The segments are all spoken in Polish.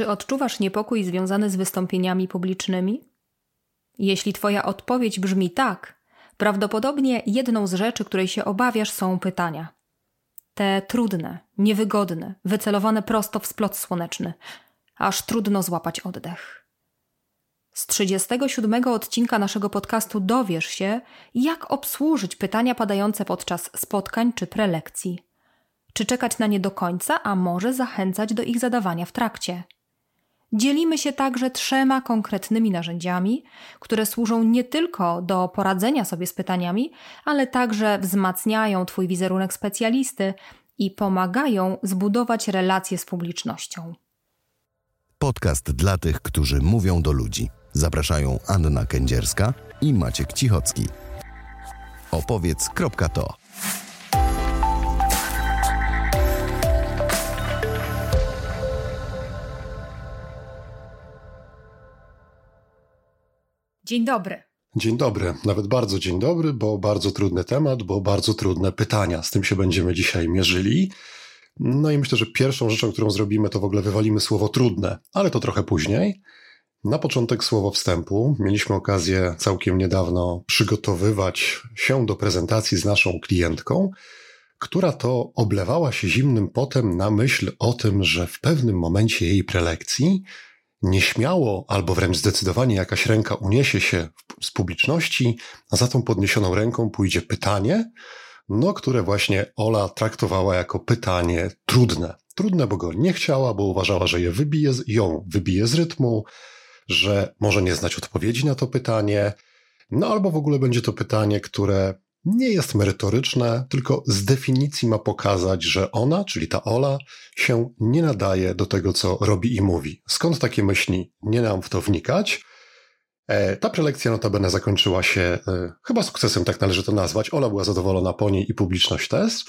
Czy odczuwasz niepokój związany z wystąpieniami publicznymi? Jeśli Twoja odpowiedź brzmi tak, prawdopodobnie jedną z rzeczy, której się obawiasz, są pytania. Te trudne, niewygodne, wycelowane prosto w splot słoneczny, aż trudno złapać oddech. Z 37 odcinka naszego podcastu dowiesz się, jak obsłużyć pytania padające podczas spotkań czy prelekcji. Czy czekać na nie do końca, a może zachęcać do ich zadawania w trakcie. Dzielimy się także trzema konkretnymi narzędziami, które służą nie tylko do poradzenia sobie z pytaniami, ale także wzmacniają Twój wizerunek specjalisty i pomagają zbudować relacje z publicznością. Podcast dla tych, którzy mówią do ludzi. Zapraszają Anna Kędzierska i Maciek Cichocki. Opowiedz.to Dzień dobry. Dzień dobry, nawet bardzo dzień dobry, bo bardzo trudny temat, bo bardzo trudne pytania. Z tym się będziemy dzisiaj mierzyli. No i myślę, że pierwszą rzeczą, którą zrobimy, to w ogóle wywalimy słowo trudne, ale to trochę później. Na początek słowo wstępu. Mieliśmy okazję całkiem niedawno przygotowywać się do prezentacji z naszą klientką, która to oblewała się zimnym potem na myśl o tym, że w pewnym momencie jej prelekcji nieśmiało albo wręcz zdecydowanie jakaś ręka uniesie się z publiczności, a za tą podniesioną ręką pójdzie pytanie, no, które właśnie Ola traktowała jako pytanie trudne. Trudne, bo go nie chciała, bo uważała, że je wybije, ją wybije z rytmu, że może nie znać odpowiedzi na to pytanie, no albo w ogóle będzie to pytanie, które nie jest merytoryczne, tylko z definicji ma pokazać, że ona, czyli ta Ola, się nie nadaje do tego, co robi i mówi. Skąd takie myśli? Nie nam w to wnikać. E, ta prelekcja notabene zakończyła się e, chyba sukcesem, tak należy to nazwać. Ola była zadowolona po niej i publiczność też.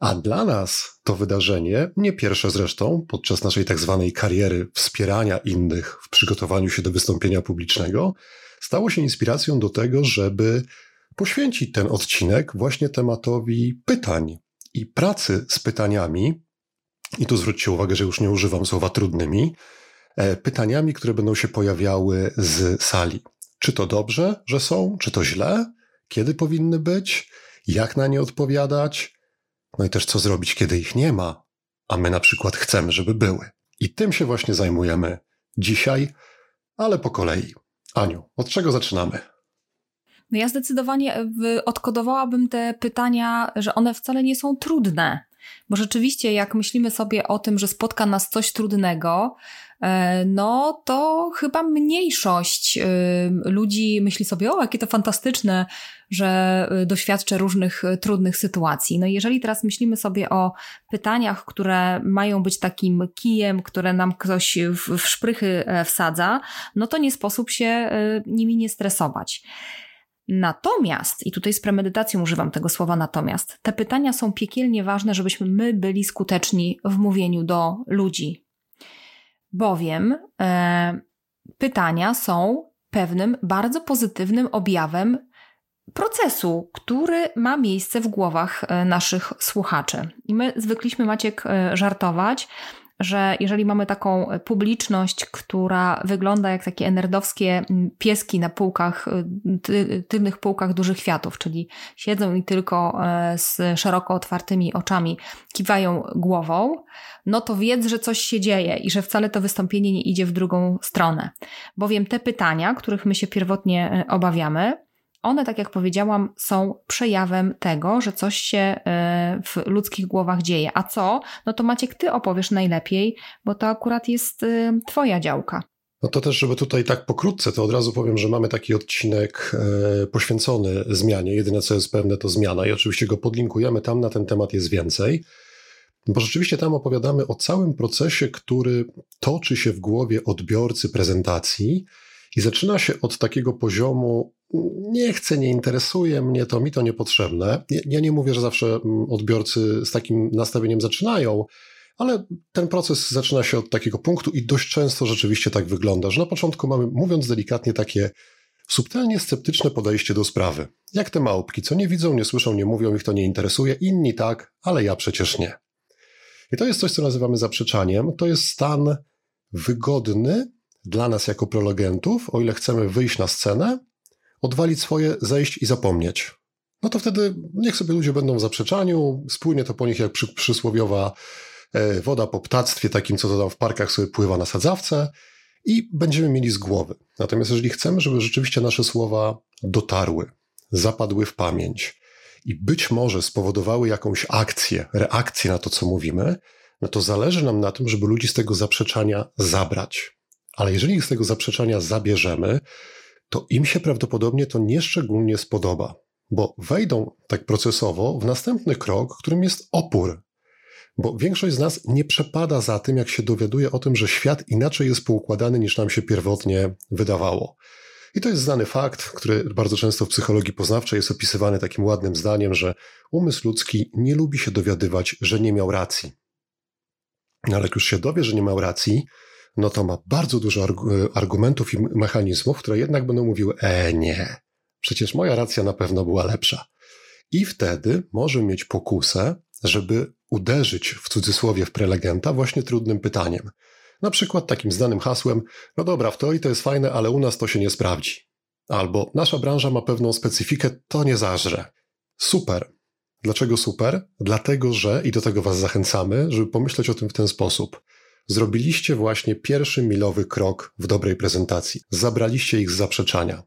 A dla nas to wydarzenie, nie pierwsze zresztą, podczas naszej tak zwanej kariery wspierania innych w przygotowaniu się do wystąpienia publicznego, stało się inspiracją do tego, żeby poświęcić ten odcinek właśnie tematowi pytań i pracy z pytaniami. I tu zwróćcie uwagę, że już nie używam słowa trudnymi, e, pytaniami, które będą się pojawiały z sali. Czy to dobrze, że są, czy to źle, kiedy powinny być, jak na nie odpowiadać, no i też co zrobić, kiedy ich nie ma, a my na przykład chcemy, żeby były. I tym się właśnie zajmujemy dzisiaj, ale po kolei. Aniu, od czego zaczynamy? No ja zdecydowanie odkodowałabym te pytania, że one wcale nie są trudne. Bo rzeczywiście, jak myślimy sobie o tym, że spotka nas coś trudnego, e, no to chyba mniejszość e, ludzi myśli sobie, o, jakie to fantastyczne, że e, doświadczę różnych trudnych sytuacji. No jeżeli teraz myślimy sobie o pytaniach, które mają być takim kijem, które nam ktoś w, w szprychy wsadza, no to nie sposób się nimi nie stresować. Natomiast, i tutaj z premedytacją używam tego słowa natomiast, te pytania są piekielnie ważne, żebyśmy my byli skuteczni w mówieniu do ludzi. Bowiem e, pytania są pewnym bardzo pozytywnym objawem procesu, który ma miejsce w głowach e, naszych słuchaczy. I my zwykliśmy, Maciek, e, żartować, że jeżeli mamy taką publiczność, która wygląda jak takie enerdowskie mm, pieski na półkach, ty, tylnych półkach dużych kwiatów, czyli siedzą i tylko e, z szeroko otwartymi oczami kiwają głową, no to wiedz, że coś się dzieje i że wcale to wystąpienie nie idzie w drugą stronę. Bowiem te pytania, których my się pierwotnie e, obawiamy, one, tak jak powiedziałam, są przejawem tego, że coś się e, w ludzkich głowach dzieje. A co? No to Maciek, ty opowiesz najlepiej, bo to akurat jest e, twoja działka. No to też, żeby tutaj tak pokrótce, to od razu powiem, że mamy taki odcinek e, poświęcony zmianie. Jedyne, co jest pewne, to zmiana i oczywiście go podlinkujemy. Tam na ten temat jest więcej. Bo rzeczywiście tam opowiadamy o całym procesie, który toczy się w głowie odbiorcy prezentacji i zaczyna się od takiego poziomu nie chcę, nie interesuje mnie to, mi to niepotrzebne. Ja nie mówię, że zawsze mm, odbiorcy z takim nastawieniem zaczynają, ale ten proces zaczyna się od takiego punktu i dość często rzeczywiście tak wygląda, że na początku mamy, mówiąc delikatnie, takie subtelnie sceptyczne podejście do sprawy. Jak te małpki, co nie widzą, nie słyszą, nie mówią, ich to nie interesuje, inni tak, ale ja przecież nie. I to jest coś, co nazywamy zaprzeczaniem. To jest stan wygodny dla nas jako prelegentów, o ile chcemy wyjść na scenę, odwalić swoje, zejść i zapomnieć. No to wtedy niech sobie ludzie będą w zaprzeczaniu, spłynie to po nich jak przy, przysłowiowa e, woda po ptactwie, takim co to tam w parkach sobie pływa na sadzawce i będziemy mieli z głowy. Natomiast jeżeli chcemy, żeby rzeczywiście nasze słowa dotarły, zapadły w pamięć i być może spowodowały jakąś akcję, reakcję na to, co mówimy, no to zależy nam na tym, żeby ludzi z tego zaprzeczania zabrać. Ale jeżeli ich z tego zaprzeczania zabierzemy, to im się prawdopodobnie to nieszczególnie spodoba, bo wejdą tak procesowo w następny krok, którym jest opór. Bo większość z nas nie przepada za tym, jak się dowiaduje o tym, że świat inaczej jest poukładany niż nam się pierwotnie wydawało. I to jest znany fakt, który bardzo często w psychologii poznawczej jest opisywany takim ładnym zdaniem, że umysł ludzki nie lubi się dowiadywać, że nie miał racji. Ale jak już się dowie, że nie miał racji, no to ma bardzo dużo argumentów i mechanizmów, które jednak będą mówiły: E, nie, przecież moja racja na pewno była lepsza. I wtedy może mieć pokusę, żeby uderzyć w cudzysłowie w prelegenta właśnie trudnym pytaniem. Na przykład takim znanym hasłem: No dobra, w teorii to jest fajne, ale u nas to się nie sprawdzi. Albo nasza branża ma pewną specyfikę, to nie zażre. Super. Dlaczego super? Dlatego, że, i do tego Was zachęcamy, żeby pomyśleć o tym w ten sposób. Zrobiliście właśnie pierwszy milowy krok w dobrej prezentacji. Zabraliście ich z zaprzeczania.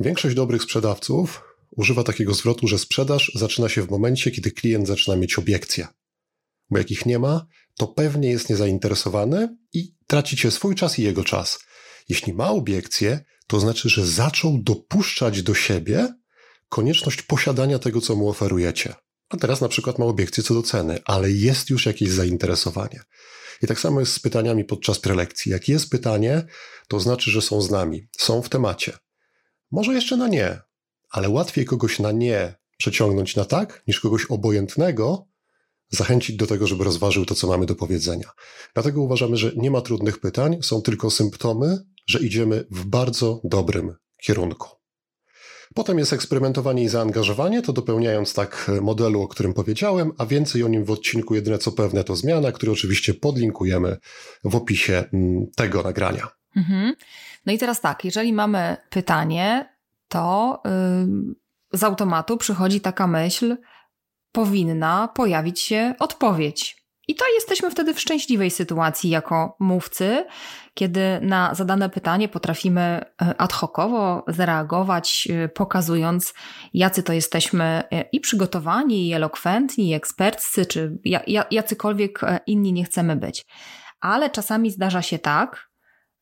Większość dobrych sprzedawców używa takiego zwrotu, że sprzedaż zaczyna się w momencie, kiedy klient zaczyna mieć obiekcje. Bo jak ich nie ma, to pewnie jest niezainteresowany i tracicie swój czas i jego czas. Jeśli ma obiekcje, to znaczy, że zaczął dopuszczać do siebie konieczność posiadania tego, co mu oferujecie. A teraz na przykład ma obiekcje co do ceny, ale jest już jakieś zainteresowanie. I tak samo jest z pytaniami podczas prelekcji. Jak jest pytanie, to znaczy, że są z nami, są w temacie. Może jeszcze na nie, ale łatwiej kogoś na nie przeciągnąć na tak, niż kogoś obojętnego zachęcić do tego, żeby rozważył to, co mamy do powiedzenia. Dlatego uważamy, że nie ma trudnych pytań, są tylko symptomy, że idziemy w bardzo dobrym kierunku. Potem jest eksperymentowanie i zaangażowanie, to dopełniając tak modelu, o którym powiedziałem, a więcej o nim w odcinku Jedyne co pewne to zmiana, który oczywiście podlinkujemy w opisie mm, tego nagrania. Mhm. No i teraz tak, jeżeli mamy pytanie, to yy, z automatu przychodzi taka myśl, powinna pojawić się odpowiedź. I to jesteśmy wtedy w szczęśliwej sytuacji jako mówcy, kiedy na zadane pytanie potrafimy e, ad hocowo zareagować, e, pokazując, jacy to jesteśmy e, i przygotowani, i elokwentni, i eksperccy, czy jacykolwiek inni nie chcemy być. Ale czasami zdarza się tak,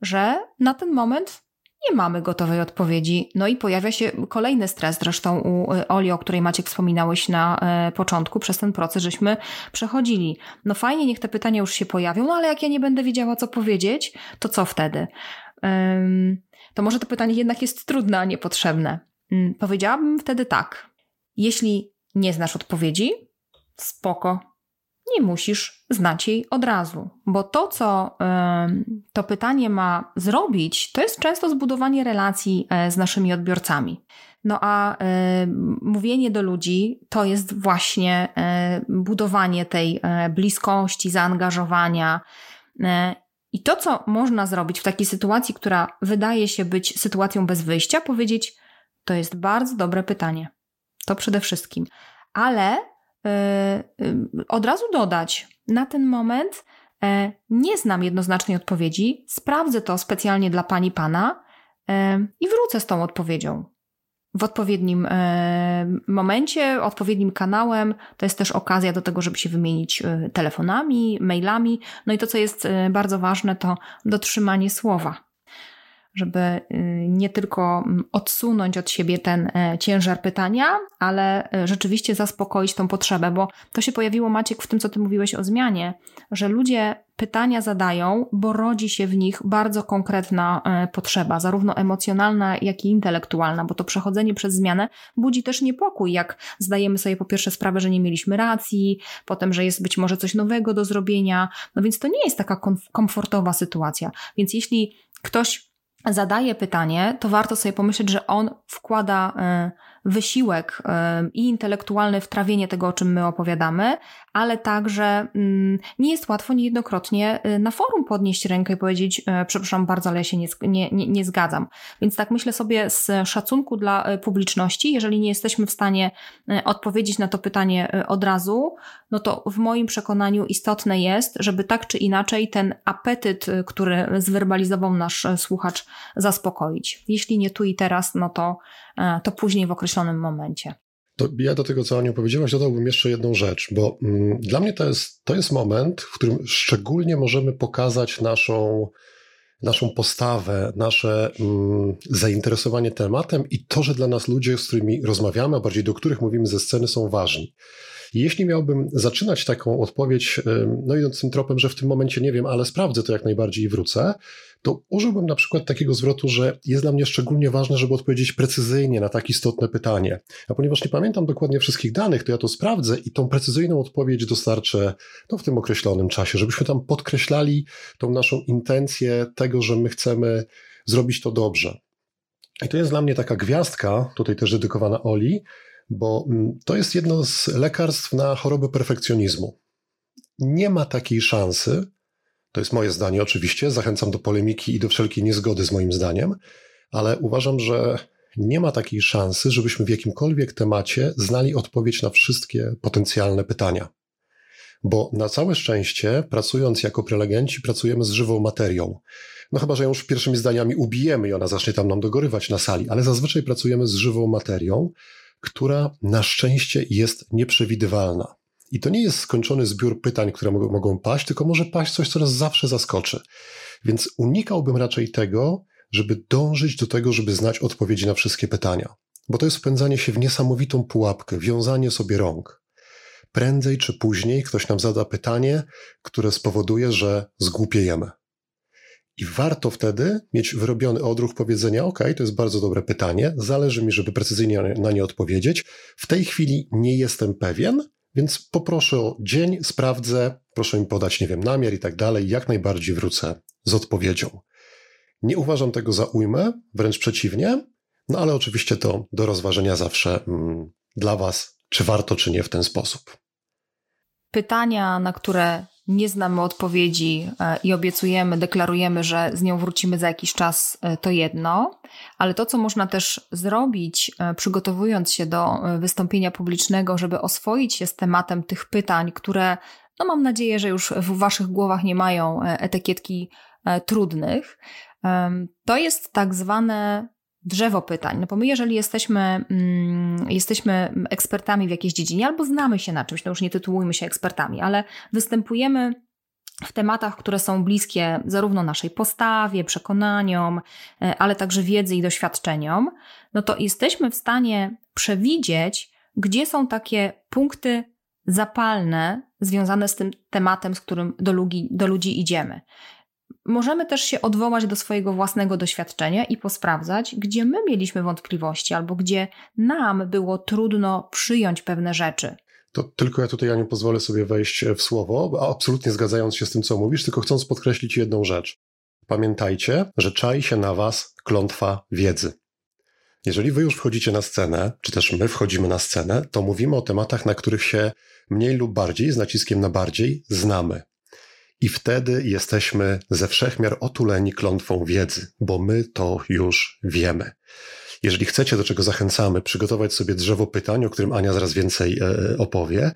że na ten moment nie mamy gotowej odpowiedzi. No i pojawia się kolejny stres, zresztą u e, Oli, o której Maciek wspominałeś na e, początku, przez ten proces żeśmy przechodzili. No fajnie, niech te pytania już się pojawią, no ale jak ja nie będę wiedziała, co powiedzieć, to co wtedy? To może to pytanie jednak jest trudne, a niepotrzebne. Mm, powiedziałabym wtedy tak. Jeśli nie znasz odpowiedzi, spoko, nie musisz znać jej od razu, bo to, co to pytanie ma zrobić, to jest często zbudowanie relacji e, z naszymi odbiorcami. No a mówienie do ludzi to jest właśnie e, budowanie tej e, bliskości, zaangażowania. I to, co można zrobić w takiej sytuacji, która wydaje się być sytuacją bez wyjścia, powiedzieć: To jest bardzo dobre pytanie. To przede wszystkim. Ale E, od razu dodać, na ten moment e, nie znam jednoznacznej odpowiedzi, sprawdzę to specjalnie dla pani pana e, i wrócę z tą odpowiedzią. W odpowiednim momencie, odpowiednim kanałem, to jest też okazja do tego, żeby się wymienić telefonami, mailami. No i to, co jest bardzo ważne, to dotrzymanie słowa żeby y, nie tylko mm, odsunąć od siebie ten e, ciężar pytania, ale e, rzeczywiście zaspokoić tą potrzebę, bo to się pojawiło, Maciek, w tym, co ty mówiłeś o zmianie, że ludzie pytania zadają, bo rodzi się w nich bardzo konkretna e, potrzeba, zarówno emocjonalna, jak i intelektualna, bo to przechodzenie przez zmianę budzi też niepokój, jak zdajemy sobie po pierwsze sprawę, że nie mieliśmy racji, potem, że jest być może coś nowego do zrobienia, no więc to nie jest taka komfortowa sytuacja. Więc jeśli ktoś zadaje pytanie, to warto sobie pomyśleć, że on wkłada wysiłek i intelektualny w trawienie tego, o czym my opowiadamy, ale także mm, nie jest łatwo niejednokrotnie y, na forum podnieść rękę i powiedzieć, e, przepraszam bardzo, ale ja się nie, nie, nie, zgadzam. Więc tak myślę sobie z szacunku dla e, publiczności, jeżeli nie jesteśmy w stanie e, odpowiedzieć na to pytanie od razu, no to w moim przekonaniu istotne jest, żeby tak czy inaczej ten apetyt, który zwerbalizował nasz słuchacz, zaspokoić. Jeśli nie tu i teraz, no to, to później w określonym momencie. To ja do tego, co Aniu powiedziałaś, dodałbym jeszcze jedną rzecz, bo mm, dla mnie to jest, to jest moment, w którym szczególnie możemy pokazać naszą, naszą postawę, nasze mm, zainteresowanie tematem i to, że dla nas ludzie, z którymi rozmawiamy, a bardziej do których mówimy ze sceny, są ważni. Jeśli miałbym zaczynać taką odpowiedź, no idąc tym tropem, że w tym momencie nie wiem, ale sprawdzę to jak najbardziej i wrócę, to użyłbym na przykład takiego zwrotu, że jest dla mnie szczególnie ważne, żeby odpowiedzieć precyzyjnie na tak istotne pytanie. A ponieważ nie pamiętam dokładnie wszystkich danych, to ja to sprawdzę i tą precyzyjną odpowiedź dostarczę no, w tym określonym czasie, żebyśmy tam podkreślali tą naszą intencję tego, że my chcemy zrobić to dobrze. I to jest dla mnie taka gwiazdka, tutaj też dedykowana Oli, bo mm, to jest jedno z lekarstw na chorobę perfekcjonizmu. Nie ma takiej szansy, to jest moje zdanie oczywiście, zachęcam do polemiki i do wszelkiej niezgody z moim zdaniem, ale uważam, że nie ma takiej szansy, żebyśmy w jakimkolwiek temacie znali odpowiedź na wszystkie potencjalne pytania. Bo na całe szczęście, pracując jako prelegenci, pracujemy z żywą materią. No chyba, że ją już pierwszymi zdaniami ubijemy i ona zacznie tam nam dogorywać na sali, ale zazwyczaj pracujemy z żywą materią, która na szczęście jest nieprzewidywalna. I to nie jest skończony zbiór pytań, które mogą, paść, tylko może paść coś, co nas zawsze zaskoczy. Więc unikałbym raczej tego, żeby dążyć do tego, żeby znać odpowiedzi na wszystkie pytania. Bo to jest wpędzanie się w niesamowitą pułapkę, wiązanie sobie rąk. Prędzej czy później ktoś nam zada pytanie, które spowoduje, że zgłupiejemy. I warto wtedy mieć wyrobiony odruch powiedzenia: OK, to jest bardzo dobre pytanie, zależy mi, żeby precyzyjnie na nie odpowiedzieć. W tej chwili nie jestem pewien, więc poproszę o dzień, sprawdzę, proszę mi podać, nie wiem, namiar i tak dalej, jak najbardziej wrócę z odpowiedzią. Nie uważam tego za ujmę, wręcz przeciwnie, no ale oczywiście to do rozważenia zawsze mm, dla Was, czy warto, czy nie w ten sposób. Pytania, na które nie znamy odpowiedzi e, i obiecujemy, deklarujemy, że z nią wrócimy za jakiś czas, e, to jedno, ale to, co można też zrobić, e, przygotowując się do wystąpienia publicznego, żeby oswoić się z tematem tych pytań, które, no mam nadzieję, że już w Waszych głowach nie mają etykietki trudnych, to jest tak zwane drzewo pytań. No bo my, jeżeli jesteśmy, mm, jesteśmy ekspertami w jakiejś dziedzinie albo znamy się na czymś, no już nie tytułujmy się ekspertami, ale występujemy w tematach, które są bliskie zarówno naszej postawie, przekonaniom, e, ale także wiedzy i doświadczeniom, no to jesteśmy w stanie przewidzieć, gdzie są takie punkty zapalne związane z tym tematem, z którym do ludzi, do ludzi idziemy. Możemy też się odwołać do swojego własnego doświadczenia i posprawdzać, gdzie my mieliśmy wątpliwości albo gdzie nam było trudno przyjąć pewne rzeczy. To tylko ja tutaj, ja nie pozwolę sobie wejść w słowo, absolutnie zgadzając się z tym, co mówisz, tylko chcąc podkreślić jedną rzecz. Pamiętajcie, że czai się na Was klątwa wiedzy. Jeżeli Wy już wchodzicie na scenę, czy też my wchodzimy na scenę, to mówimy o tematach, na których się mniej lub bardziej, z naciskiem na bardziej, znamy. I wtedy jesteśmy ze wszechmiar otuleni klątwą wiedzy, bo my to już wiemy. Jeżeli chcecie, do czego zachęcamy, przygotować sobie drzewo pytań, o którym Ania zaraz więcej e, opowie,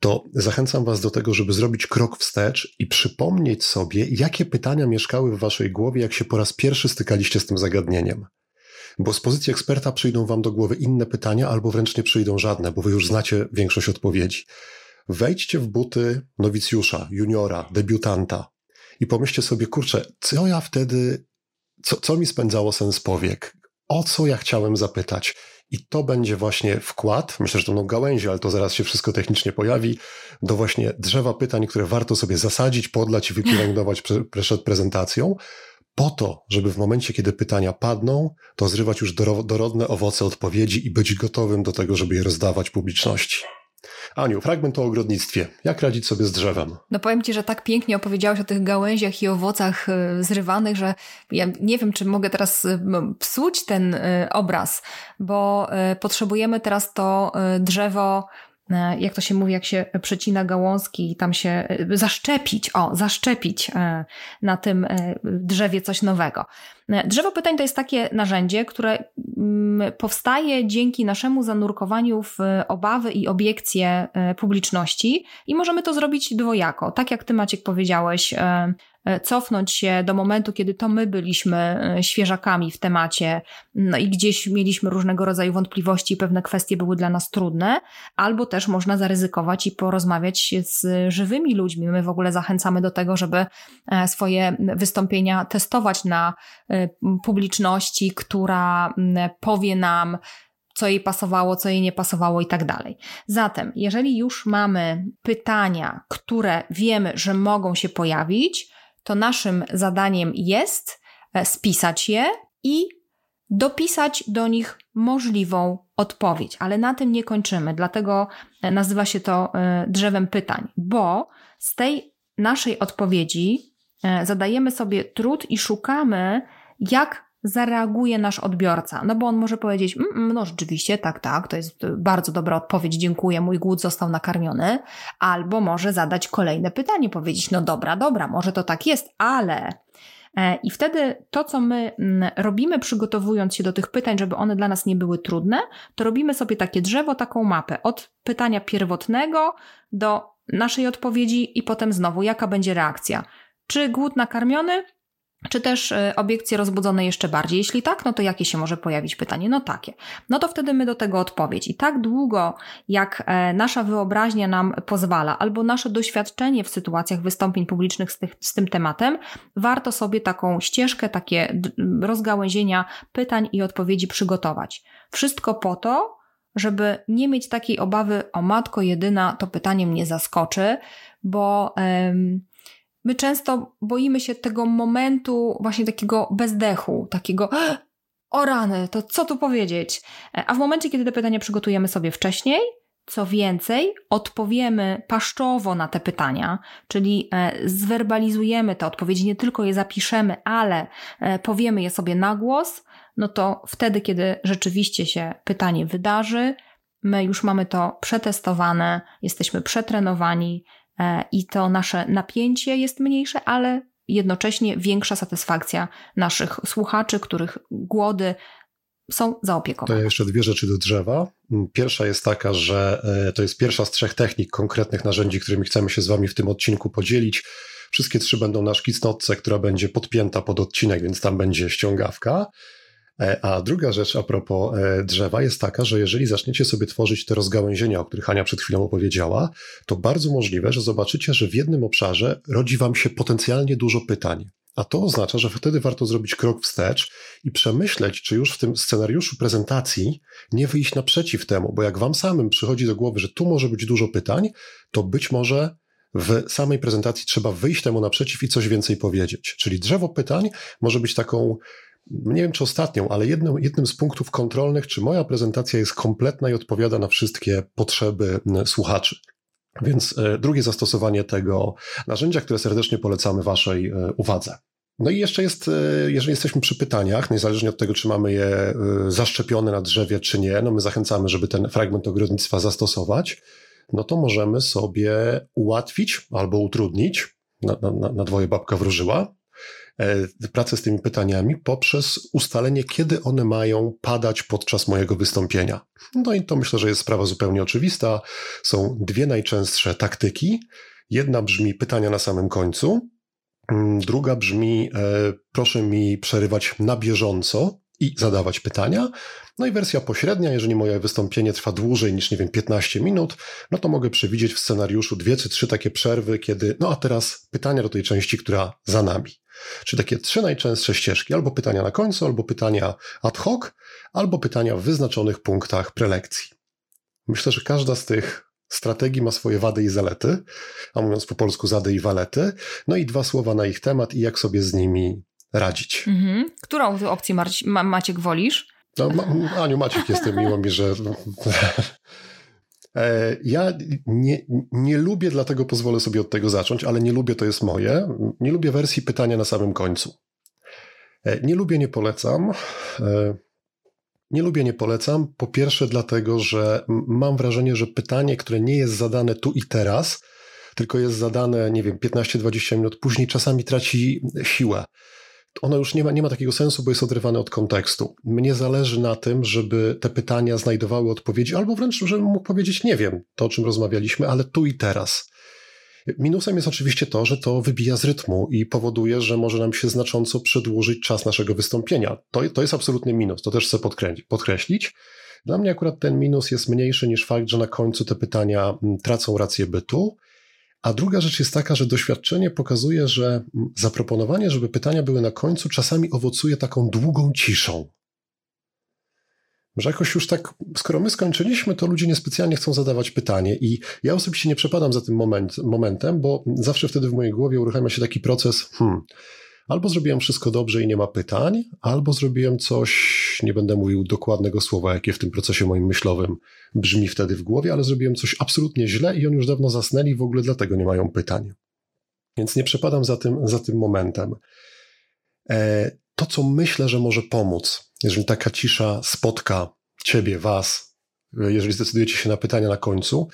to zachęcam Was do tego, żeby zrobić krok wstecz i przypomnieć sobie, jakie pytania mieszkały w Waszej głowie, jak się po raz pierwszy stykaliście z tym zagadnieniem. Bo z pozycji eksperta przyjdą Wam do głowy inne pytania, albo wręcz nie przyjdą żadne, bo Wy już znacie większość odpowiedzi. Wejdźcie w buty nowicjusza, juniora, debiutanta i pomyślcie sobie, kurczę, co ja wtedy, co, co mi spędzało sens powiek? O co ja chciałem zapytać? I to będzie właśnie wkład, myślę, że to będą gałęzie, ale to zaraz się wszystko technicznie pojawi, do właśnie drzewa pytań, które warto sobie zasadzić, podlać i wypielęgnować przed prezentacją, po to, żeby w momencie, kiedy pytania padną, to zrywać już dorodne owoce odpowiedzi i być gotowym do tego, żeby je rozdawać publiczności. Aniu, fragment o ogrodnictwie. Jak radzić sobie z drzewem? No powiem Ci, że tak pięknie opowiedziałeś o tych gałęziach i owocach e, zrywanych, że ja nie wiem, czy mogę teraz e, psuć ten e, obraz, bo potrzebujemy teraz to drzewo jak to się mówi, jak się przecina gałązki i tam się e, zaszczepić, o, zaszczepić e, na tym drzewie coś nowego. Drzewo pytań to jest takie narzędzie, które mm, powstaje dzięki naszemu zanurkowaniu w obawy i obiekcje publiczności i możemy to zrobić dwojako. Tak jak ty Maciek powiedziałeś, E, cofnąć się do momentu, kiedy to my byliśmy e, świeżakami w temacie no i gdzieś mieliśmy różnego rodzaju wątpliwości i pewne kwestie były dla nas trudne, albo też można zaryzykować i porozmawiać z żywymi ludźmi. My w ogóle zachęcamy do tego, żeby e, swoje wystąpienia testować na publiczności, która powie nam, co jej pasowało, co jej nie pasowało i tak dalej. Zatem, jeżeli już mamy pytania, które wiemy, że mogą się pojawić, to naszym zadaniem jest e, spisać je i dopisać do nich możliwą odpowiedź. Ale na tym nie kończymy, dlatego e, nazywa się to e, drzewem pytań, bo z tej naszej odpowiedzi zadajemy sobie trud i szukamy, jak zareaguje nasz odbiorca. No bo on może powiedzieć, mm, mm, no rzeczywiście, tak, tak, to jest bardzo dobra odpowiedź, dziękuję, mój głód został nakarmiony. Albo może zadać kolejne pytanie, powiedzieć, no dobra, dobra, może to tak jest, ale e, i wtedy to, co my mm, robimy, przygotowując się do tych pytań, żeby one dla nas nie były trudne, to robimy sobie takie drzewo, taką mapę od pytania pierwotnego do naszej odpowiedzi i potem znowu, jaka będzie reakcja. Czy głód nakarmiony? Czy też e, obiekcje rozbudzone jeszcze bardziej? Jeśli tak, no to jakie się może pojawić pytanie? No takie. No to wtedy my do tego odpowiedź. I tak długo, jak e, nasza wyobraźnia nam pozwala, albo nasze doświadczenie w sytuacjach wystąpień publicznych z, tych, z tym tematem, warto sobie taką ścieżkę, takie rozgałęzienia pytań i odpowiedzi przygotować. Wszystko po to, żeby nie mieć takiej obawy, o matko jedyna, to pytanie mnie zaskoczy, bo. My często boimy się tego momentu właśnie takiego bezdechu, takiego o rany, to co tu powiedzieć? E, a w momencie, kiedy te pytania przygotujemy sobie wcześniej, co więcej, odpowiemy paszczowo na te pytania, czyli e, zwerbalizujemy te odpowiedzi, nie tylko je zapiszemy, ale e, powiemy je sobie na głos, no to wtedy, kiedy rzeczywiście się pytanie wydarzy, my już mamy to przetestowane, jesteśmy przetrenowani, i to nasze napięcie jest mniejsze, ale jednocześnie większa satysfakcja naszych słuchaczy, których głody są zaopiekowane. To ja jeszcze dwie rzeczy do drzewa. Pierwsza jest taka, że e, to jest pierwsza z trzech technik, konkretnych narzędzi, którymi chcemy się z Wami w tym odcinku podzielić. Wszystkie trzy będą na szkicnotce, która będzie podpięta pod odcinek, więc tam będzie ściągawka. E, a druga rzecz a propos e, drzewa jest taka, że jeżeli zaczniecie sobie tworzyć te rozgałęzienia, o których Hania przed chwilą opowiedziała, to bardzo możliwe, że zobaczycie, że w jednym obszarze rodzi Wam się potencjalnie dużo pytań. A to oznacza, że wtedy warto zrobić krok wstecz i przemyśleć, czy już w tym scenariuszu prezentacji nie wyjść naprzeciw temu, bo jak Wam samym przychodzi do głowy, że tu może być dużo pytań, to być może w samej prezentacji trzeba wyjść temu naprzeciw i coś więcej powiedzieć. Czyli drzewo pytań może być taką nie wiem czy ostatnią, ale jednym, jednym z punktów kontrolnych, czy moja prezentacja jest kompletna i odpowiada na wszystkie potrzeby słuchaczy. Więc e, drugie zastosowanie tego narzędzia, które serdecznie polecamy Waszej e, uwadze. No i jeszcze jest, e, jeżeli jesteśmy przy pytaniach, niezależnie od tego, czy mamy je zaszczepione na drzewie, czy nie, no my zachęcamy, żeby ten fragment ogrodnictwa zastosować, no to możemy sobie ułatwić albo utrudnić, na, na, na dwoje babka wróżyła, pracę z tymi pytaniami poprzez ustalenie, kiedy one mają padać podczas mojego wystąpienia. No i to myślę, że jest sprawa zupełnie oczywista. Są dwie najczęstsze taktyki. Jedna brzmi pytania na samym końcu, mm, druga brzmi e, proszę mi przerywać na bieżąco i zadawać pytania. No i wersja pośrednia, jeżeli moje wystąpienie trwa dłużej niż, nie wiem, 15 minut, no to mogę przewidzieć w scenariuszu dwie czy trzy takie przerwy, kiedy, no a teraz pytania do tej części, która za nami. Czy takie trzy najczęstsze ścieżki, albo pytania na końcu, albo pytania ad hoc, albo pytania w wyznaczonych punktach prelekcji. Myślę, że każda z tych strategii ma swoje wady i zalety, a mówiąc po polsku zady i walety, no i dwa słowa na ich temat i jak sobie z nimi radzić. Mhm. Którą opcję Maciek wolisz? No, ma, Aniu, Maciek jestem, miło mi, że E, ja nie, nie lubię, dlatego pozwolę sobie od tego zacząć, ale nie lubię, to jest moje. Nie lubię wersji pytania na samym końcu. E, nie lubię, nie polecam. E, nie lubię, nie polecam. Po pierwsze, dlatego, że mam wrażenie, że pytanie, które nie jest zadane tu i teraz, tylko jest zadane, nie wiem, 15-20 minut później, czasami traci siłę ono już nie ma, nie ma takiego sensu, bo jest odrywane od kontekstu. Mnie zależy na tym, żeby te pytania znajdowały odpowiedzi, albo wręcz, żebym mógł powiedzieć, nie wiem, to o czym rozmawialiśmy, ale tu i teraz. Minusem jest oczywiście to, że to wybija z rytmu i powoduje, że może nam się znacząco przedłużyć czas naszego wystąpienia. To, to jest absolutny minus, to też chcę podkreślić. Dla mnie akurat ten minus jest mniejszy niż fakt, że na końcu te pytania mm, tracą rację bytu. A druga rzecz jest taka, że doświadczenie pokazuje, że zaproponowanie, żeby pytania były na końcu, czasami owocuje taką długą ciszą. Że jakoś już tak, skoro my skończyliśmy, to ludzie niespecjalnie chcą zadawać pytanie. I ja osobiście nie przepadam za tym moment, momentem, bo zawsze wtedy w mojej głowie uruchamia się taki proces, hmm, Albo zrobiłem wszystko dobrze i nie ma pytań, albo zrobiłem coś, nie będę mówił dokładnego słowa, jakie w tym procesie moim myślowym brzmi wtedy w głowie, ale zrobiłem coś absolutnie źle i oni już dawno zasnęli i w ogóle dlatego nie mają pytań. Więc nie przepadam za tym, za tym momentem. E, to, co myślę, że może pomóc, jeżeli taka cisza spotka ciebie, was, jeżeli zdecydujecie się na pytania na końcu,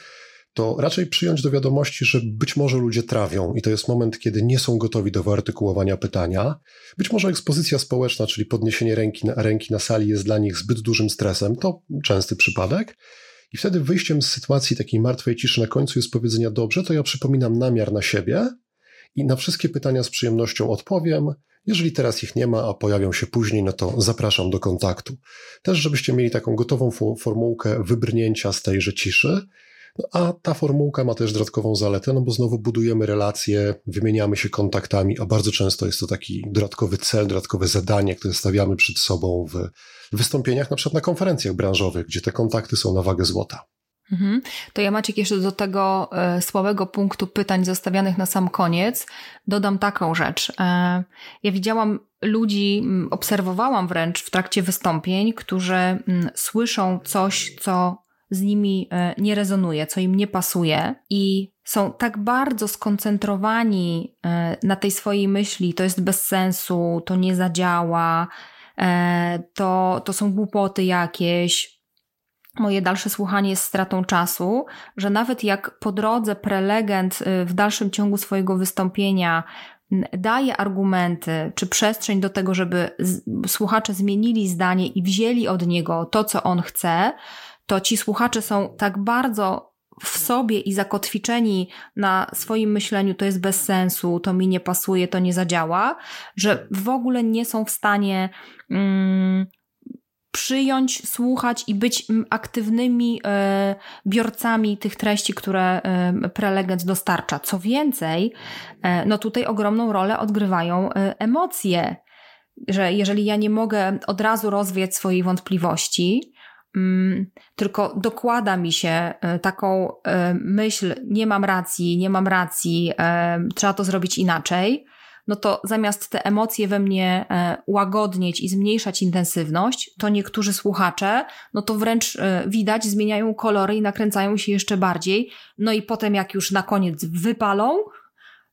to raczej przyjąć do wiadomości, że być może ludzie trawią i to jest moment, kiedy nie są gotowi do wyartykułowania pytania. Być może ekspozycja społeczna, czyli podniesienie ręki na, ręki na sali jest dla nich zbyt dużym stresem. To częsty przypadek. I wtedy wyjściem z sytuacji takiej martwej ciszy na końcu jest powiedzenia: Dobrze, to ja przypominam namiar na siebie i na wszystkie pytania z przyjemnością odpowiem. Jeżeli teraz ich nie ma, a pojawią się później, no to zapraszam do kontaktu. Też, żebyście mieli taką gotową formułkę wybrnięcia z tejże ciszy no, a ta formułka ma też dodatkową zaletę, no bo znowu budujemy relacje, wymieniamy się kontaktami, a bardzo często jest to taki dodatkowy cel, dodatkowe zadanie, które stawiamy przed sobą w wystąpieniach, na przykład na konferencjach branżowych, gdzie te kontakty są na wagę złota. Mhm. To ja Maciek jeszcze do tego e, słabego punktu pytań zostawianych na sam koniec dodam taką rzecz. E, ja widziałam ludzi, obserwowałam wręcz w trakcie wystąpień, którzy słyszą coś, co z nimi e, nie rezonuje, co im nie pasuje i są tak bardzo skoncentrowani e, na tej swojej myśli, to jest bez sensu, to nie zadziała, e, to, to są głupoty jakieś, moje dalsze słuchanie jest stratą czasu, że nawet jak po drodze prelegent w dalszym ciągu swojego wystąpienia daje argumenty czy przestrzeń do tego, żeby słuchacze zmienili zdanie i wzięli od niego to, co on chce, to ci słuchacze są tak bardzo w sobie i zakotwiczeni na swoim myśleniu, to jest bez sensu, to mi nie pasuje, to nie zadziała, że w ogóle nie są w stanie mm, przyjąć, słuchać i być aktywnymi e, biorcami tych treści, które e, prelegent dostarcza. Co więcej, e, no tutaj ogromną rolę odgrywają emocje, że jeżeli ja nie mogę od razu rozwiać swojej wątpliwości, tylko dokłada mi się e, taką e, myśl, nie mam racji, nie mam racji, e, trzeba to zrobić inaczej, no to zamiast te emocje we mnie łagodnieć i zmniejszać intensywność, to niektórzy słuchacze, no to wręcz widać, zmieniają kolory i nakręcają się jeszcze bardziej. No i potem, jak już na koniec wypalą,